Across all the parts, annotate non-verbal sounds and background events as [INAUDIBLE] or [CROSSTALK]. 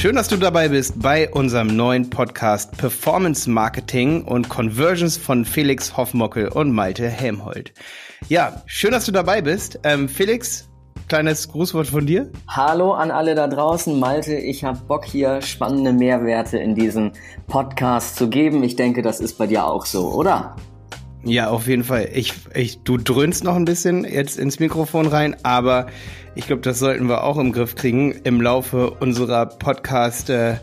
Schön, dass du dabei bist bei unserem neuen Podcast Performance Marketing und Conversions von Felix Hoffmockel und Malte Helmholt. Ja, schön, dass du dabei bist. Ähm, Felix, kleines Grußwort von dir. Hallo an alle da draußen. Malte, ich habe Bock hier spannende Mehrwerte in diesem Podcast zu geben. Ich denke, das ist bei dir auch so, oder? Ja, auf jeden Fall. Ich, ich, du dröhnst noch ein bisschen jetzt ins Mikrofon rein, aber ich glaube, das sollten wir auch im Griff kriegen im Laufe unserer Podcast. Äh,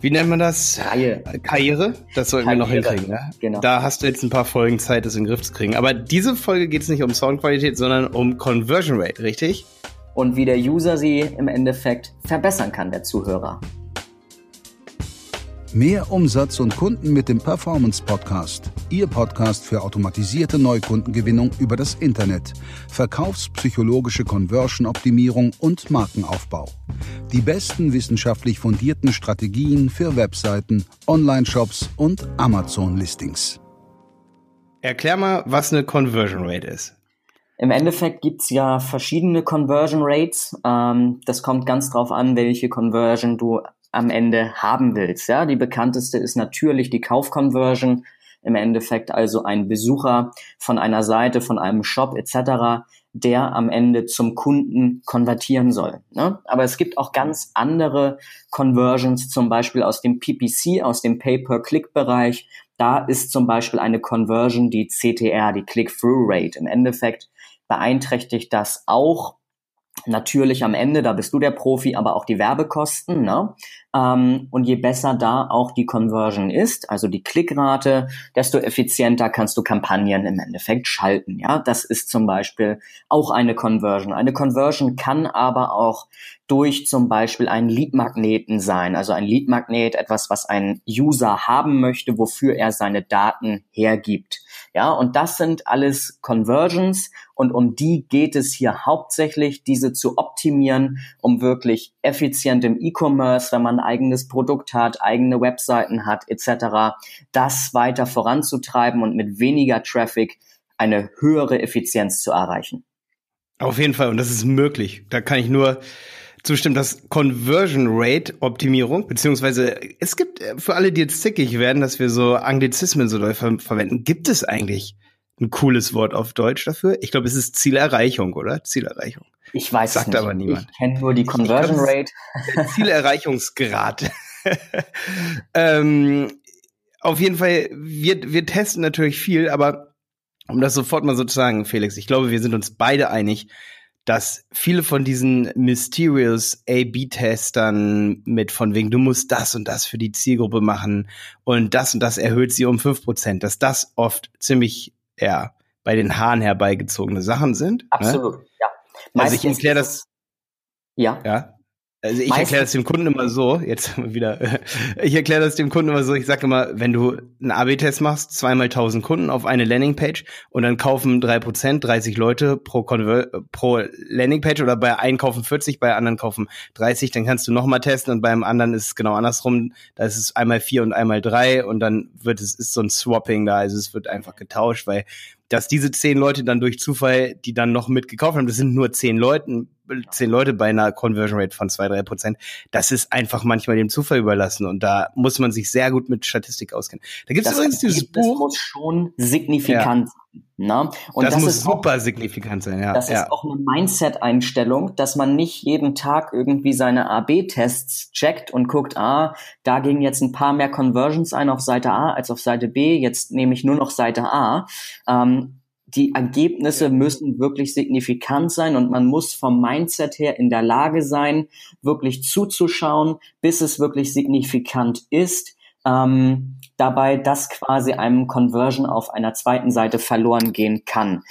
wie nennt man das? Reihe. Karriere. Das sollten Karriere. wir noch hinkriegen. Ne? Genau. Da hast du jetzt ein paar Folgen Zeit, das in den Griff zu kriegen. Aber diese Folge geht es nicht um Soundqualität, sondern um Conversion Rate, richtig? Und wie der User sie im Endeffekt verbessern kann, der Zuhörer. Mehr Umsatz und Kunden mit dem Performance Podcast. Ihr Podcast für automatisierte Neukundengewinnung über das Internet, verkaufspsychologische Conversion-Optimierung und Markenaufbau. Die besten wissenschaftlich fundierten Strategien für Webseiten, Online-Shops und Amazon-Listings. Erklär mal, was eine Conversion Rate ist. Im Endeffekt gibt's ja verschiedene Conversion Rates. Ähm, das kommt ganz drauf an, welche Conversion du am Ende haben willst. Ja, die bekannteste ist natürlich die Kaufconversion. Im Endeffekt also ein Besucher von einer Seite, von einem Shop etc., der am Ende zum Kunden konvertieren soll. Ne? Aber es gibt auch ganz andere Conversions, zum Beispiel aus dem PPC, aus dem Pay-per-Click-Bereich. Da ist zum Beispiel eine Conversion die CTR, die Click-Through-Rate. Im Endeffekt beeinträchtigt das auch natürlich am Ende, da bist du der Profi, aber auch die Werbekosten. Ne? Ähm, und je besser da auch die Conversion ist, also die Klickrate, desto effizienter kannst du Kampagnen im Endeffekt schalten. Ja, das ist zum Beispiel auch eine Conversion. Eine Conversion kann aber auch durch zum Beispiel einen Leadmagneten sein. Also ein Leadmagnet, etwas, was ein User haben möchte, wofür er seine Daten hergibt. Ja, und das sind alles Conversions und um die geht es hier hauptsächlich, diese zu optimieren, um wirklich effizient im E-Commerce, wenn man eigenes Produkt hat, eigene Webseiten hat, etc., das weiter voranzutreiben und mit weniger Traffic eine höhere Effizienz zu erreichen. Auf jeden Fall, und das ist möglich. Da kann ich nur zustimmen, dass Conversion Rate Optimierung, beziehungsweise es gibt äh, für alle, die jetzt zickig werden, dass wir so Anglizismen so ver verwenden, gibt es eigentlich ein cooles Wort auf Deutsch dafür? Ich glaube, es ist Zielerreichung, oder? Zielerreichung. Ich weiß Sagt es nicht. aber niemand. Ich kenne nur die Conversion Rate. Zielerreichungsgrad. [LAUGHS] ähm, auf jeden Fall, wir, wir testen natürlich viel, aber um das sofort mal so zu sagen, Felix, ich glaube, wir sind uns beide einig, dass viele von diesen mysterious A-B-Testern mit von wegen, du musst das und das für die Zielgruppe machen und das und das erhöht sie um fünf Prozent, dass das oft ziemlich, ja, bei den Haaren herbeigezogene Sachen sind. Ne? Absolut, ne? Ja. Also ich erkläre das. Ja. Ja. Also ich erkläre das dem Kunden immer so, jetzt [LAUGHS] wieder, ich erkläre das dem Kunden immer so, ich sage immer, wenn du einen AB-Test machst, zweimal tausend Kunden auf eine Landingpage und dann kaufen drei Prozent, 30 Leute pro, Conver pro Landingpage oder bei einem kaufen 40, bei anderen kaufen 30, dann kannst du nochmal testen und beim anderen ist es genau andersrum, da ist es einmal vier und einmal drei und dann wird es, ist so ein Swapping da, also es wird einfach getauscht, weil dass diese zehn Leute dann durch Zufall, die dann noch mitgekauft haben, das sind nur zehn Leute, zehn Leute bei einer Conversion Rate von zwei, drei Prozent. Das ist einfach manchmal dem Zufall überlassen und da muss man sich sehr gut mit Statistik auskennen. Da gibt es übrigens dieses Buch. Das muss schon signifikant ja. Na? Und das, das muss super auch, signifikant sein, ja. Das ja. ist auch eine Mindset-Einstellung, dass man nicht jeden Tag irgendwie seine AB-Tests checkt und guckt, ah, da gingen jetzt ein paar mehr Conversions ein auf Seite A als auf Seite B, jetzt nehme ich nur noch Seite A. Ähm, die Ergebnisse müssen wirklich signifikant sein und man muss vom Mindset her in der Lage sein, wirklich zuzuschauen, bis es wirklich signifikant ist. Ähm, dabei, dass quasi einem Conversion auf einer zweiten Seite verloren gehen kann.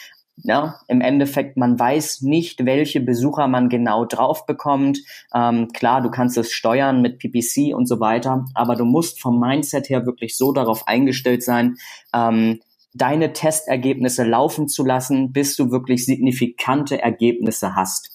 Ja, im Endeffekt, man weiß nicht, welche Besucher man genau drauf bekommt. Ähm, klar, du kannst es steuern mit PPC und so weiter, aber du musst vom Mindset her wirklich so darauf eingestellt sein, ähm, deine Testergebnisse laufen zu lassen, bis du wirklich signifikante Ergebnisse hast.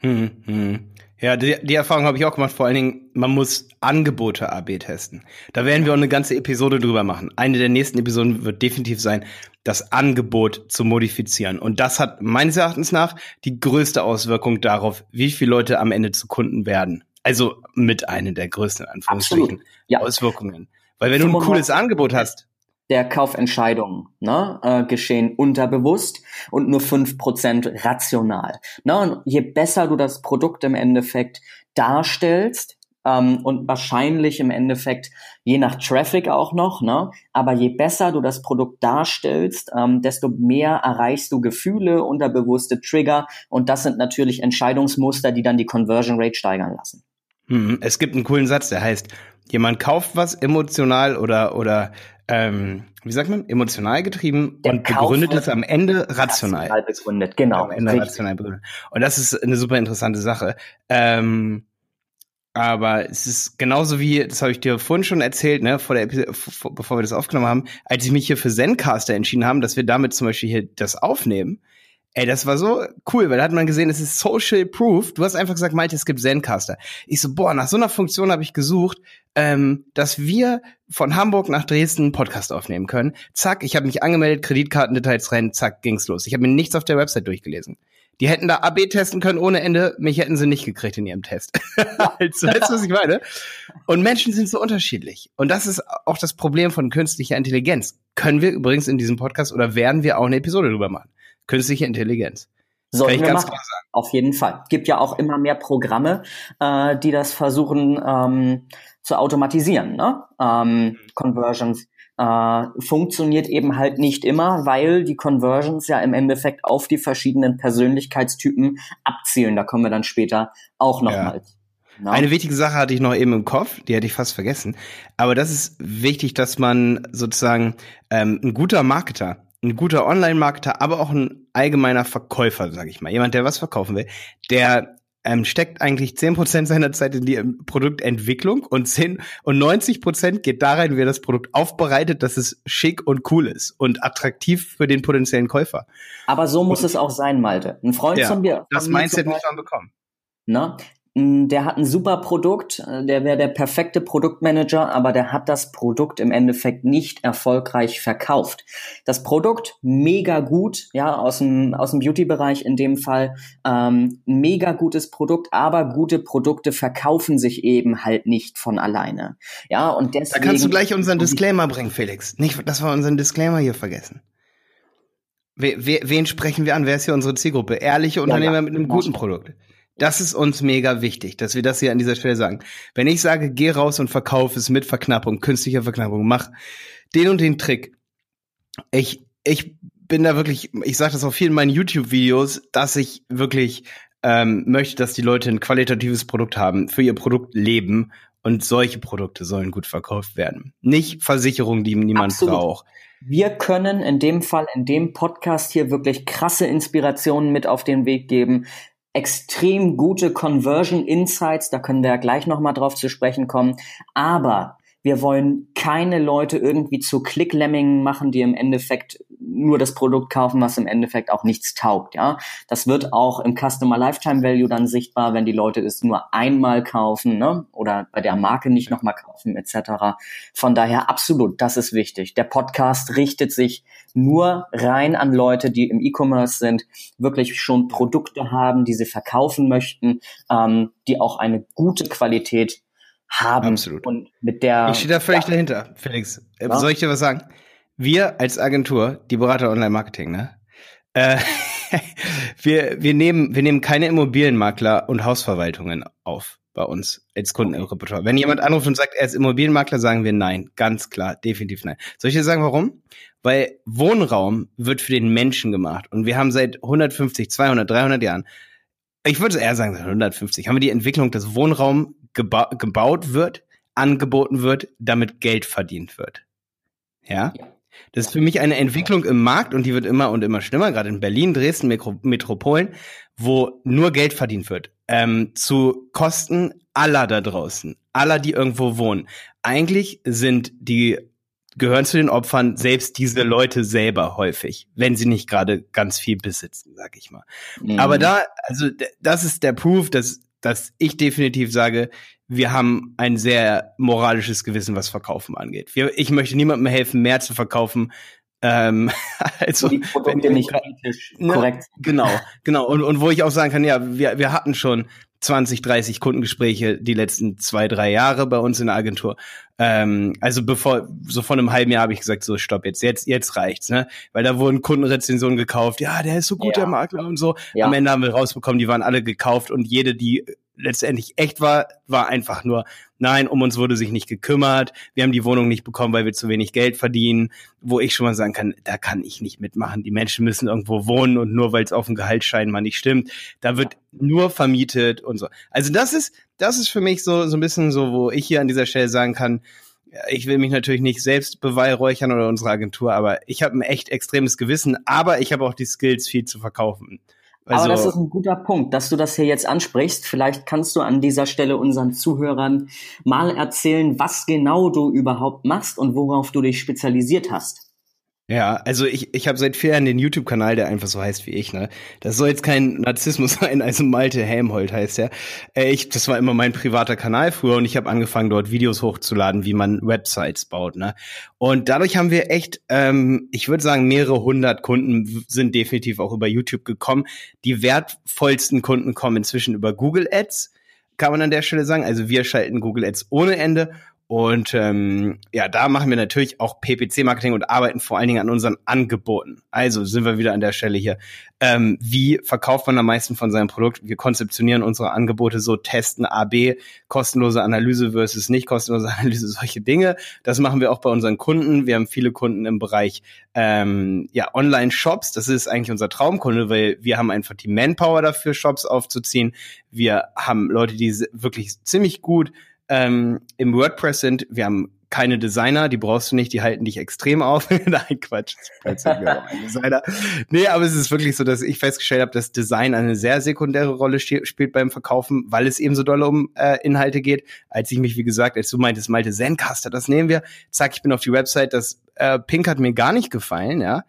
Hm, hm. Ja, die, die Erfahrung habe ich auch gemacht. Vor allen Dingen, man muss Angebote AB testen. Da werden wir auch eine ganze Episode drüber machen. Eine der nächsten Episoden wird definitiv sein, das Angebot zu modifizieren. Und das hat meines Erachtens nach die größte Auswirkung darauf, wie viele Leute am Ende zu Kunden werden. Also mit einer der größten Anführungsstrichen ja. Auswirkungen. Weil wenn du ein cooles Angebot hast, der Kaufentscheidungen ne, äh, geschehen unterbewusst und nur fünf Prozent rational. Ne? Und je besser du das Produkt im Endeffekt darstellst, ähm, und wahrscheinlich im Endeffekt je nach Traffic auch noch, ne? aber je besser du das Produkt darstellst, ähm, desto mehr erreichst du Gefühle, unterbewusste Trigger und das sind natürlich Entscheidungsmuster, die dann die Conversion Rate steigern lassen. Mhm. Es gibt einen coolen Satz, der heißt, jemand kauft was emotional oder, oder ähm, wie sagt man, emotional getrieben der und begründet es am Ende rational. Rational begründet, genau. Am Ende rational begründet. Und das ist eine super interessante Sache. Ähm, aber es ist genauso wie, das habe ich dir vorhin schon erzählt, ne, vor der Episode, bevor wir das aufgenommen haben, als ich mich hier für Zencaster entschieden haben, dass wir damit zum Beispiel hier das aufnehmen, Ey, das war so cool, weil da hat man gesehen, es ist Social Proof. Du hast einfach gesagt, Malte, es gibt Zencaster. Ich so, boah, nach so einer Funktion habe ich gesucht, ähm, dass wir von Hamburg nach Dresden einen Podcast aufnehmen können. Zack, ich habe mich angemeldet, Kreditkartendetails rein, zack, ging's los. Ich habe mir nichts auf der Website durchgelesen. Die hätten da AB testen können ohne Ende, mich hätten sie nicht gekriegt in ihrem Test. [LAUGHS] also, weißt du, was ich meine? Und Menschen sind so unterschiedlich. Und das ist auch das Problem von künstlicher Intelligenz. Können wir übrigens in diesem Podcast oder werden wir auch eine Episode drüber machen? Künstliche Intelligenz. Sollten ganz machen. klar sagen. Auf jeden Fall. Gibt ja auch immer mehr Programme, äh, die das versuchen ähm, zu automatisieren. Ne? Ähm, mhm. Conversions äh, funktioniert eben halt nicht immer, weil die Conversions ja im Endeffekt auf die verschiedenen Persönlichkeitstypen abzielen. Da kommen wir dann später auch nochmals. Ja. No. Eine wichtige Sache hatte ich noch eben im Kopf, die hätte ich fast vergessen. Aber das ist wichtig, dass man sozusagen ähm, ein guter Marketer ein guter Online-Marketer, aber auch ein allgemeiner Verkäufer, sage ich mal. Jemand, der was verkaufen will, der ähm, steckt eigentlich zehn Prozent seiner Zeit in die ähm, Produktentwicklung und 10 und 90 Prozent geht da rein, wie er das Produkt aufbereitet, dass es schick und cool ist und attraktiv für den potenziellen Käufer. Aber so muss und, es auch sein, Malte. Ein Freund ja, von mir. Das Mindset muss man bekommen. Mm, der hat ein super Produkt, äh, der wäre der perfekte Produktmanager, aber der hat das Produkt im Endeffekt nicht erfolgreich verkauft. Das Produkt mega gut, ja, aus dem, aus dem Beauty-Bereich in dem Fall, ähm, mega gutes Produkt, aber gute Produkte verkaufen sich eben halt nicht von alleine. Ja, und deswegen. Da kannst du gleich unseren Disclaimer bringen, Felix. Nicht, dass wir unseren Disclaimer hier vergessen. wen sprechen wir an? Wer ist hier unsere Zielgruppe? Ehrliche Unternehmer ja, ja. mit einem guten Produkt. Das ist uns mega wichtig, dass wir das hier an dieser Stelle sagen. Wenn ich sage, geh raus und verkauf es mit Verknappung, künstlicher Verknappung, mach den und den Trick. Ich, ich bin da wirklich, ich sage das auf vielen meinen YouTube-Videos, dass ich wirklich ähm, möchte, dass die Leute ein qualitatives Produkt haben, für ihr Produkt leben und solche Produkte sollen gut verkauft werden. Nicht Versicherungen, die niemand Absolut. braucht. Wir können in dem Fall, in dem Podcast hier wirklich krasse Inspirationen mit auf den Weg geben, extrem gute Conversion Insights, da können wir gleich nochmal drauf zu sprechen kommen. Aber wir wollen keine Leute irgendwie zu Klicklemmingen machen, die im Endeffekt nur das Produkt kaufen, was im Endeffekt auch nichts taugt. Ja, das wird auch im Customer Lifetime Value dann sichtbar, wenn die Leute es nur einmal kaufen, ne? oder bei der Marke nicht nochmal kaufen etc. Von daher absolut, das ist wichtig. Der Podcast richtet sich nur rein an Leute, die im E-Commerce sind, wirklich schon Produkte haben, die sie verkaufen möchten, ähm, die auch eine gute Qualität haben. Absolut. Und mit der. Ich stehe da völlig ja. dahinter, Felix. Äh, ja. Soll ich dir was sagen? Wir als Agentur, die Berater Online Marketing, ne? Äh, [LAUGHS] wir, wir nehmen, wir nehmen keine Immobilienmakler und Hausverwaltungen auf bei uns als Kunden im Repertoire. Wenn jemand anruft und sagt, er ist Immobilienmakler, sagen wir nein. Ganz klar, definitiv nein. Soll ich dir sagen, warum? Weil Wohnraum wird für den Menschen gemacht. Und wir haben seit 150, 200, 300 Jahren, ich würde eher sagen, seit 150, haben wir die Entwicklung, dass Wohnraum geba gebaut wird, angeboten wird, damit Geld verdient wird. Ja? Das ist für mich eine Entwicklung im Markt und die wird immer und immer schlimmer, gerade in Berlin, Dresden, Metro Metropolen, wo nur Geld verdient wird. Ähm, zu Kosten aller da draußen, aller, die irgendwo wohnen. Eigentlich sind die gehören zu den Opfern selbst diese Leute selber häufig, wenn sie nicht gerade ganz viel besitzen, sag ich mal. Mhm. Aber da, also das ist der Proof, dass dass ich definitiv sage, wir haben ein sehr moralisches Gewissen, was Verkaufen angeht. Wir, ich möchte niemandem helfen, mehr zu verkaufen. Ähm, [LAUGHS] also, wo die Produkte nicht ethisch ne, korrekt. Genau, genau. Und, und wo ich auch sagen kann, ja, wir, wir hatten schon 20, 30 Kundengespräche die letzten zwei, drei Jahre bei uns in der Agentur. Ähm, also bevor, so vor einem halben Jahr habe ich gesagt, so stopp jetzt, jetzt, jetzt reicht's, ne? Weil da wurden Kundenrezensionen gekauft, ja, der ist so gut, ja. der Makler und so. Ja. Am Ende haben wir rausbekommen, die waren alle gekauft und jede, die letztendlich echt war, war einfach nur, nein, um uns wurde sich nicht gekümmert, wir haben die Wohnung nicht bekommen, weil wir zu wenig Geld verdienen, wo ich schon mal sagen kann, da kann ich nicht mitmachen. Die Menschen müssen irgendwo wohnen und nur weil es auf dem Gehaltsschein mal nicht stimmt, da wird nur vermietet und so. Also das ist, das ist für mich so, so ein bisschen so, wo ich hier an dieser Stelle sagen kann, ich will mich natürlich nicht selbst beweihräuchern oder unsere Agentur, aber ich habe ein echt extremes Gewissen, aber ich habe auch die Skills, viel zu verkaufen. Also, Aber das ist ein guter Punkt, dass du das hier jetzt ansprichst. Vielleicht kannst du an dieser Stelle unseren Zuhörern mal erzählen, was genau du überhaupt machst und worauf du dich spezialisiert hast. Ja, also ich, ich habe seit vier Jahren den YouTube-Kanal, der einfach so heißt wie ich, ne? Das soll jetzt kein Narzissmus [LAUGHS] sein, also Malte Helmholt heißt er. Äh, ich, das war immer mein privater Kanal früher und ich habe angefangen, dort Videos hochzuladen, wie man Websites baut, ne? Und dadurch haben wir echt, ähm, ich würde sagen, mehrere hundert Kunden sind definitiv auch über YouTube gekommen. Die wertvollsten Kunden kommen inzwischen über Google Ads, kann man an der Stelle sagen. Also wir schalten Google Ads ohne Ende und ähm, ja, da machen wir natürlich auch PPC-Marketing und arbeiten vor allen Dingen an unseren Angeboten. Also sind wir wieder an der Stelle hier. Ähm, wie verkauft man am meisten von seinem Produkt? Wir konzeptionieren unsere Angebote so, testen AB, kostenlose Analyse versus nicht kostenlose [LAUGHS] Analyse, solche Dinge. Das machen wir auch bei unseren Kunden. Wir haben viele Kunden im Bereich ähm, ja, Online-Shops. Das ist eigentlich unser Traumkunde, weil wir haben einfach die Manpower dafür, Shops aufzuziehen. Wir haben Leute, die wirklich ziemlich gut ähm, im WordPress sind, wir haben keine Designer, die brauchst du nicht, die halten dich extrem auf. [LAUGHS] Nein, Quatsch. Designer. Nee, aber es ist wirklich so, dass ich festgestellt habe, dass Design eine sehr sekundäre Rolle spielt beim Verkaufen, weil es eben so doll um äh, Inhalte geht. Als ich mich, wie gesagt, als du meintest, Malte Zencaster, das nehmen wir. Zack, ich bin auf die Website, das äh, Pink hat mir gar nicht gefallen, ja.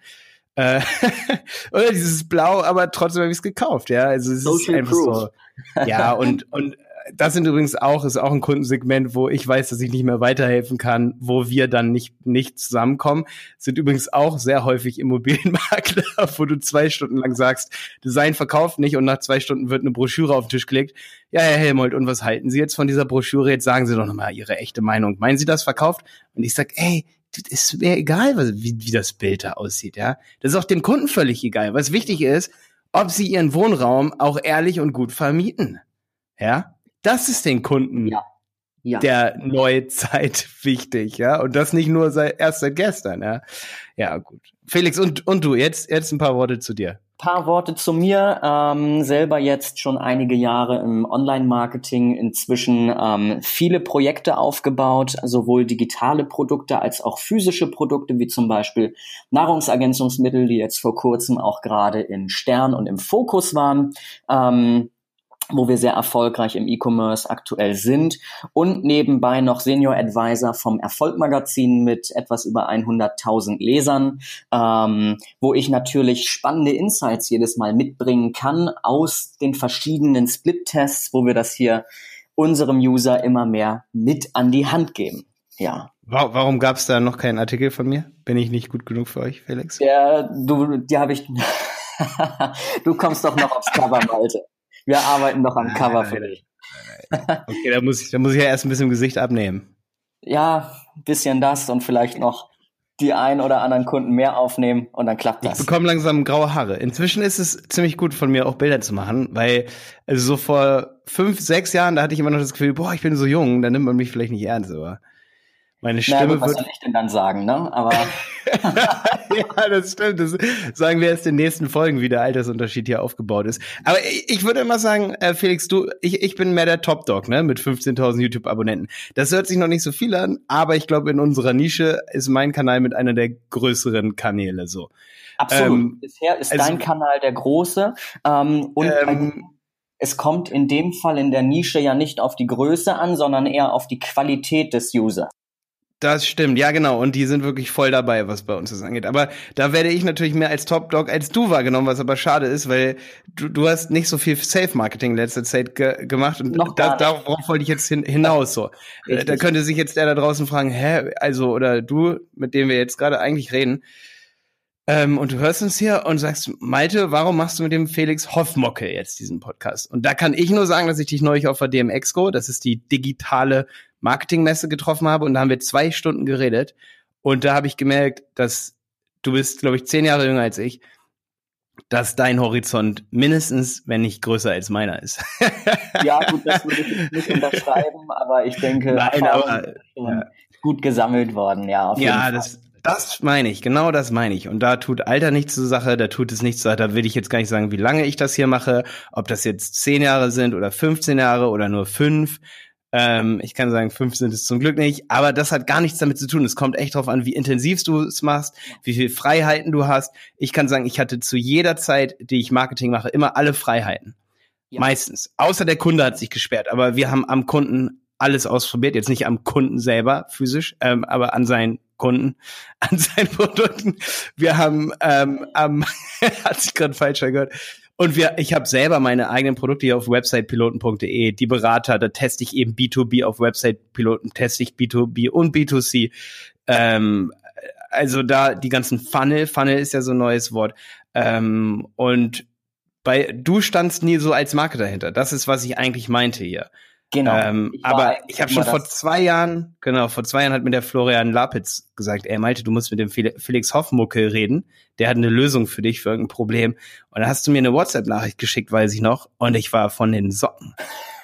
Äh, [LAUGHS] oder dieses Blau, aber trotzdem habe ich es gekauft, ja. Also es Social ist einfach proof. so. Ja, und, und das sind übrigens auch, ist auch ein Kundensegment, wo ich weiß, dass ich nicht mehr weiterhelfen kann, wo wir dann nicht, nicht zusammenkommen. Sind übrigens auch sehr häufig Immobilienmakler, [LAUGHS] wo du zwei Stunden lang sagst, Design verkauft nicht und nach zwei Stunden wird eine Broschüre auf den Tisch gelegt. Ja, Herr Helmold, und was halten Sie jetzt von dieser Broschüre? Jetzt sagen Sie doch nochmal Ihre echte Meinung. Meinen Sie das verkauft? Und ich sag, ey, ist mir egal, wie, wie das Bild da aussieht, ja. Das ist auch dem Kunden völlig egal. Was wichtig ist, ob sie ihren Wohnraum auch ehrlich und gut vermieten. Ja? Das ist den Kunden ja. Ja. der Neuzeit [LAUGHS] wichtig, ja. Und das nicht nur seit, erst seit gestern, ja. Ja, gut. Felix, und, und du, jetzt, jetzt ein paar Worte zu dir. Paar Worte zu mir. Ähm, selber jetzt schon einige Jahre im Online-Marketing, inzwischen ähm, viele Projekte aufgebaut, sowohl digitale Produkte als auch physische Produkte, wie zum Beispiel Nahrungsergänzungsmittel, die jetzt vor kurzem auch gerade in Stern und im Fokus waren. Ähm, wo wir sehr erfolgreich im E-Commerce aktuell sind und nebenbei noch Senior Advisor vom Erfolg Magazin mit etwas über 100.000 Lesern, ähm, wo ich natürlich spannende Insights jedes Mal mitbringen kann aus den verschiedenen Split-Tests, wo wir das hier unserem User immer mehr mit an die Hand geben. Ja. Warum gab es da noch keinen Artikel von mir? Bin ich nicht gut genug für euch, Felix? Ja, du, die habe ich. [LAUGHS] du kommst doch noch aufs Cover, Malte. Wir arbeiten noch am Cover für dich. [LAUGHS] Okay, da muss, ich, da muss ich ja erst ein bisschen im Gesicht abnehmen. Ja, ein bisschen das und vielleicht noch die ein oder anderen Kunden mehr aufnehmen und dann klappt das. Ich bekomme langsam graue Haare. Inzwischen ist es ziemlich gut von mir auch Bilder zu machen, weil also so vor fünf, sechs Jahren, da hatte ich immer noch das Gefühl, boah, ich bin so jung, dann nimmt man mich vielleicht nicht ernst, aber meine Stimme naja, gut, was wird. Was soll ich denn dann sagen, ne? Aber. [LAUGHS] ja, das stimmt. Das sagen wir erst in den nächsten Folgen, wie der Altersunterschied hier aufgebaut ist. Aber ich würde immer sagen, äh, Felix, du, ich, ich bin mehr der Top-Dog, ne? Mit 15.000 YouTube-Abonnenten. Das hört sich noch nicht so viel an, aber ich glaube, in unserer Nische ist mein Kanal mit einer der größeren Kanäle so. Absolut. Ähm, Bisher ist also, dein Kanal der große. Ähm, und ähm, es kommt in dem Fall in der Nische ja nicht auf die Größe an, sondern eher auf die Qualität des Users. Das stimmt, ja genau. Und die sind wirklich voll dabei, was bei uns das angeht. Aber da werde ich natürlich mehr als Top Dog als du wahrgenommen, was aber schade ist, weil du, du hast nicht so viel Safe-Marketing in letzter Zeit ge gemacht. Und Noch da, darauf wollte ich jetzt hin, hinaus. So. Richtig. Da könnte sich jetzt der da draußen fragen, hä, also, oder du, mit dem wir jetzt gerade eigentlich reden, ähm, und du hörst uns hier und sagst, Malte, warum machst du mit dem Felix Hoffmocke jetzt diesen Podcast? Und da kann ich nur sagen, dass ich dich neulich auf der DMX-Go, das ist die digitale Marketingmesse getroffen habe und da haben wir zwei Stunden geredet und da habe ich gemerkt, dass du bist, glaube ich, zehn Jahre jünger als ich, dass dein Horizont mindestens, wenn nicht größer als meiner ist. [LAUGHS] ja, gut, das würde ich nicht unterschreiben, aber ich denke, Nein, aber, ja. gut gesammelt worden, ja. Ja, das das meine ich, genau das meine ich. Und da tut Alter nichts zur Sache, da tut es nichts zur Sache. Da will ich jetzt gar nicht sagen, wie lange ich das hier mache, ob das jetzt zehn Jahre sind oder 15 Jahre oder nur fünf. Ähm, ich kann sagen, fünf sind es zum Glück nicht, aber das hat gar nichts damit zu tun. Es kommt echt darauf an, wie intensiv du es machst, wie viel Freiheiten du hast. Ich kann sagen, ich hatte zu jeder Zeit, die ich Marketing mache, immer alle Freiheiten. Ja. Meistens. Außer der Kunde hat sich gesperrt, aber wir haben am Kunden alles ausprobiert. Jetzt nicht am Kunden selber physisch, ähm, aber an seinen Kunden, [LAUGHS] an seinen Produkten. Wir haben ähm, am, [LAUGHS] hat sich gerade falsch gehört, und wir, ich habe selber meine eigenen Produkte hier auf websitepiloten.de. Die Berater, da teste ich eben B2B auf Websitepiloten, teste ich B2B und B2C. Ähm, also da die ganzen Funnel, Funnel ist ja so ein neues Wort. Ähm, und bei du standst nie so als Marke dahinter. Das ist, was ich eigentlich meinte hier. Genau. Ähm, ich aber ich habe schon vor zwei Jahren, genau, vor zwei Jahren hat mir der Florian Lapitz gesagt, er meinte, du musst mit dem Felix Hoffmucke reden. Der hat eine Lösung für dich für irgendein Problem. Und da hast du mir eine WhatsApp-Nachricht geschickt, weiß ich noch. Und ich war von den Socken.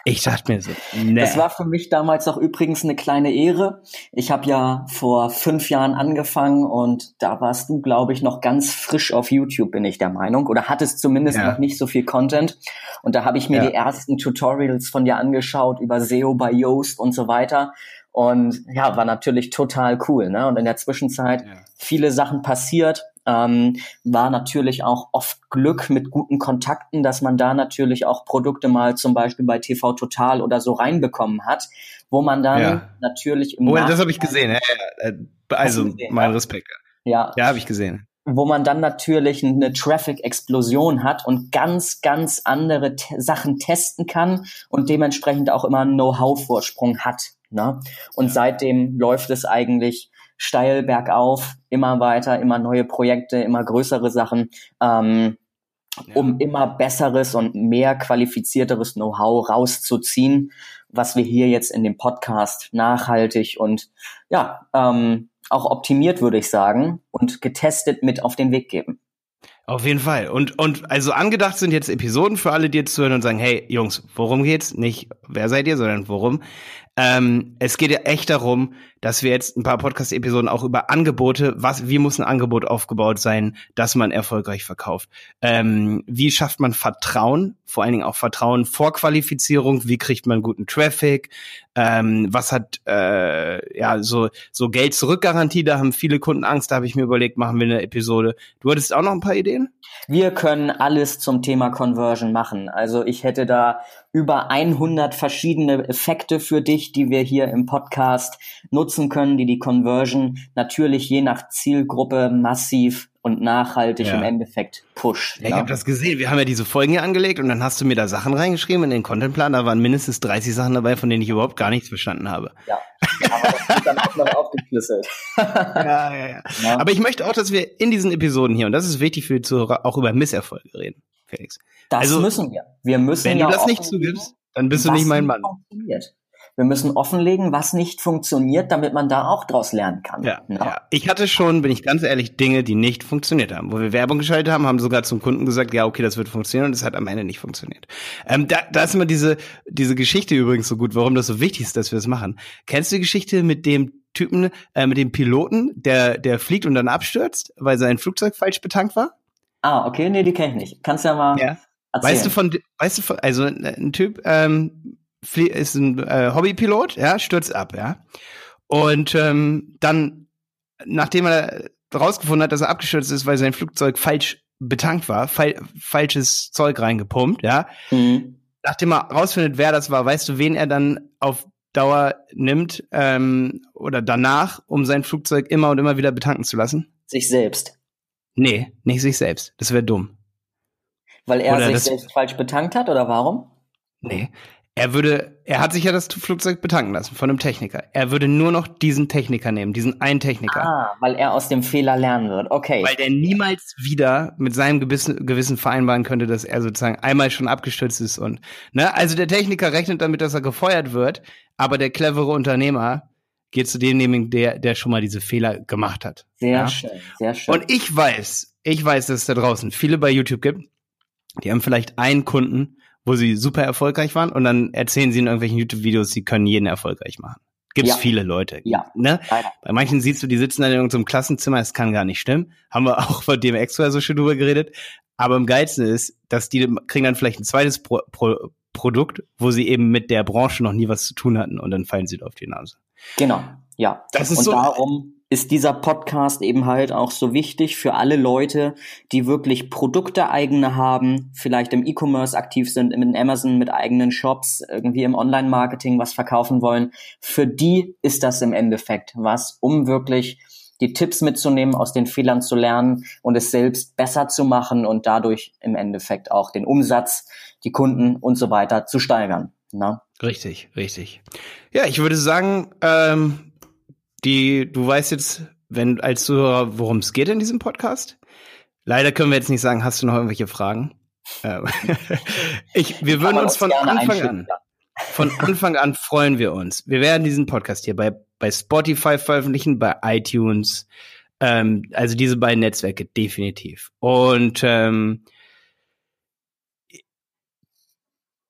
Ich dachte mir so, nee. Das war für mich damals auch übrigens eine kleine Ehre. Ich habe ja vor fünf Jahren angefangen und da warst du, glaube ich, noch ganz frisch auf YouTube, bin ich der Meinung. Oder hattest zumindest ja. noch nicht so viel Content. Und da habe ich mir ja. die ersten Tutorials von dir angeschaut über SEO bei Yoast und so weiter. Und ja, war natürlich total cool. Ne? Und in der Zwischenzeit ja. viele Sachen passiert ähm, war natürlich auch oft Glück mit guten Kontakten, dass man da natürlich auch Produkte mal zum Beispiel bei TV Total oder so reinbekommen hat, wo man dann ja. natürlich im Oh, das habe ich gesehen. Ja, ja. Äh, also gesehen, mein Respekt. Ja, ja, habe ich gesehen wo man dann natürlich eine Traffic-Explosion hat und ganz, ganz andere te Sachen testen kann und dementsprechend auch immer einen Know-how-Vorsprung hat. Ne? Und ja. seitdem läuft es eigentlich steil bergauf, immer weiter, immer neue Projekte, immer größere Sachen, ähm, ja. um immer besseres und mehr qualifizierteres Know-how rauszuziehen, was wir hier jetzt in dem Podcast nachhaltig und ja, ähm, auch optimiert, würde ich sagen, und getestet mit auf den Weg geben. Auf jeden Fall. Und, und also angedacht sind jetzt Episoden für alle, die jetzt zuhören und sagen, hey Jungs, worum geht's? Nicht wer seid ihr, sondern worum. Ähm, es geht ja echt darum, dass wir jetzt ein paar Podcast-Episoden auch über Angebote, was, wie muss ein Angebot aufgebaut sein, dass man erfolgreich verkauft? Ähm, wie schafft man Vertrauen? Vor allen Dingen auch Vertrauen vor Qualifizierung. Wie kriegt man guten Traffic? Ähm, was hat äh, ja so so Geld zurückgarantie? Da haben viele Kunden Angst. Da habe ich mir überlegt, machen wir eine Episode. Du hattest auch noch ein paar Ideen? Wir können alles zum Thema Conversion machen. Also ich hätte da über 100 verschiedene Effekte für dich, die wir hier im Podcast nutzen können, die die Conversion natürlich je nach Zielgruppe massiv und nachhaltig ja. im Endeffekt pusht. Ja, ich habe das gesehen. Wir haben ja diese Folgen hier angelegt und dann hast du mir da Sachen reingeschrieben in den Contentplan. Da waren mindestens 30 Sachen dabei, von denen ich überhaupt gar nichts verstanden habe. Ja, aber das wird dann auch noch aufgeschlüsselt. [LAUGHS] ja, ja, ja, ja. Aber ich möchte auch, dass wir in diesen Episoden hier, und das ist wichtig für die Zuhörer, auch über Misserfolge reden, Felix. Das also, müssen wir. Wir müssen Wenn ja du das nicht zugibst, dann bist du nicht mein Mann. Funktioniert. Wir müssen offenlegen, was nicht funktioniert, damit man da auch draus lernen kann. Ja, ja. ja. Ich hatte schon, bin ich ganz ehrlich, Dinge, die nicht funktioniert haben. Wo wir Werbung geschaltet haben, haben sogar zum Kunden gesagt, ja, okay, das wird funktionieren und es hat am Ende nicht funktioniert. Ähm, da, da ist immer diese, diese Geschichte übrigens so gut, warum das so wichtig ist, dass wir das machen. Kennst du die Geschichte mit dem Typen, äh, mit dem Piloten, der, der fliegt und dann abstürzt, weil sein Flugzeug falsch betankt war? Ah, okay, nee, die kenne ich nicht. Kannst ja mal ja. erzählen. Weißt du von, weißt du von, also ein Typ, ähm, ist ein äh, Hobbypilot, ja, stürzt ab, ja. Und ähm, dann, nachdem er rausgefunden hat, dass er abgestürzt ist, weil sein Flugzeug falsch betankt war, fal falsches Zeug reingepumpt, ja. Mhm. Nachdem er rausfindet, wer das war, weißt du, wen er dann auf Dauer nimmt ähm, oder danach, um sein Flugzeug immer und immer wieder betanken zu lassen? Sich selbst. Nee, nicht sich selbst. Das wäre dumm. Weil er oder sich selbst falsch betankt hat oder warum? Nee, er würde, er hat sich ja das Flugzeug betanken lassen von einem Techniker. Er würde nur noch diesen Techniker nehmen, diesen einen Techniker. Ah, weil er aus dem Fehler lernen wird. Okay. Weil der niemals wieder mit seinem Gewissen, Gewissen vereinbaren könnte, dass er sozusagen einmal schon abgestürzt ist und, ne? Also der Techniker rechnet damit, dass er gefeuert wird, aber der clevere Unternehmer geht zu demjenigen, der, der schon mal diese Fehler gemacht hat. Sehr ja? schön, sehr schön. Und ich weiß, ich weiß, dass es da draußen viele bei YouTube gibt, die haben vielleicht einen Kunden, wo sie super erfolgreich waren und dann erzählen sie in irgendwelchen YouTube-Videos, sie können jeden erfolgreich machen. Gibt's ja. viele Leute. Ja. Ne? Bei manchen siehst du, die sitzen dann in irgendeinem Klassenzimmer, es kann gar nicht stimmen. Haben wir [LAUGHS] auch von dem extra so schön drüber geredet. Aber im Geilsten ist, dass die kriegen dann vielleicht ein zweites Pro Pro Produkt, wo sie eben mit der Branche noch nie was zu tun hatten und dann fallen sie auf die Nase. Genau, ja. Das ist und so. Darum ist dieser Podcast eben halt auch so wichtig für alle Leute, die wirklich Produkte eigene haben, vielleicht im E-Commerce aktiv sind, in Amazon mit eigenen Shops, irgendwie im Online-Marketing was verkaufen wollen. Für die ist das im Endeffekt was, um wirklich die Tipps mitzunehmen, aus den Fehlern zu lernen und es selbst besser zu machen und dadurch im Endeffekt auch den Umsatz, die Kunden und so weiter zu steigern. Na? Richtig, richtig. Ja, ich würde sagen, ähm, die, du weißt jetzt, wenn als Zuhörer, worum es geht in diesem Podcast. Leider können wir jetzt nicht sagen, hast du noch irgendwelche Fragen? Ähm, [LAUGHS] ich, wir würden uns von Anfang an, von Anfang an freuen wir uns. Wir werden diesen Podcast hier bei, bei Spotify veröffentlichen, bei iTunes, ähm, also diese beiden Netzwerke definitiv. Und ähm,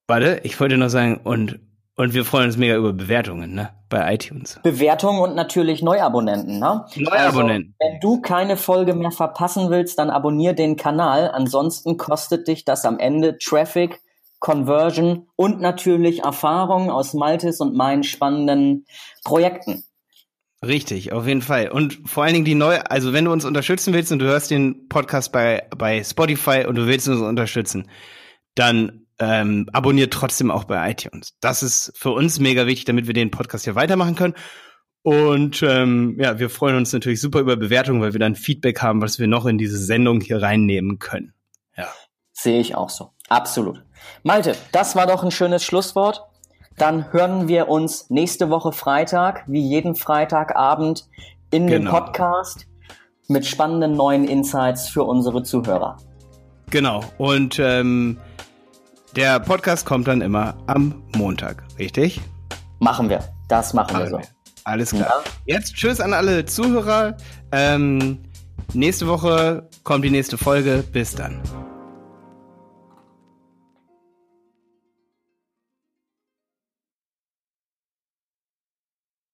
warte, ich wollte noch sagen, und und wir freuen uns mega über Bewertungen, ne? Bei iTunes. Bewertungen und natürlich Neuabonnenten, ne? Neuabonnenten. Also, wenn du keine Folge mehr verpassen willst, dann abonnier den Kanal. Ansonsten kostet dich das am Ende Traffic, Conversion und natürlich Erfahrung aus Maltes und meinen spannenden Projekten. Richtig, auf jeden Fall. Und vor allen Dingen die neue, also wenn du uns unterstützen willst und du hörst den Podcast bei, bei Spotify und du willst uns unterstützen, dann ähm, abonniert trotzdem auch bei iTunes. Das ist für uns mega wichtig, damit wir den Podcast hier weitermachen können. Und ähm, ja, wir freuen uns natürlich super über Bewertungen, weil wir dann Feedback haben, was wir noch in diese Sendung hier reinnehmen können. Ja. Sehe ich auch so. Absolut. Malte, das war doch ein schönes Schlusswort. Dann hören wir uns nächste Woche Freitag, wie jeden Freitagabend, in genau. dem Podcast mit spannenden neuen Insights für unsere Zuhörer. Genau. Und ähm, der Podcast kommt dann immer am Montag, richtig? Machen wir. Das machen, machen wir so. Alles klar. Ja. Jetzt tschüss an alle Zuhörer. Ähm, nächste Woche kommt die nächste Folge. Bis dann.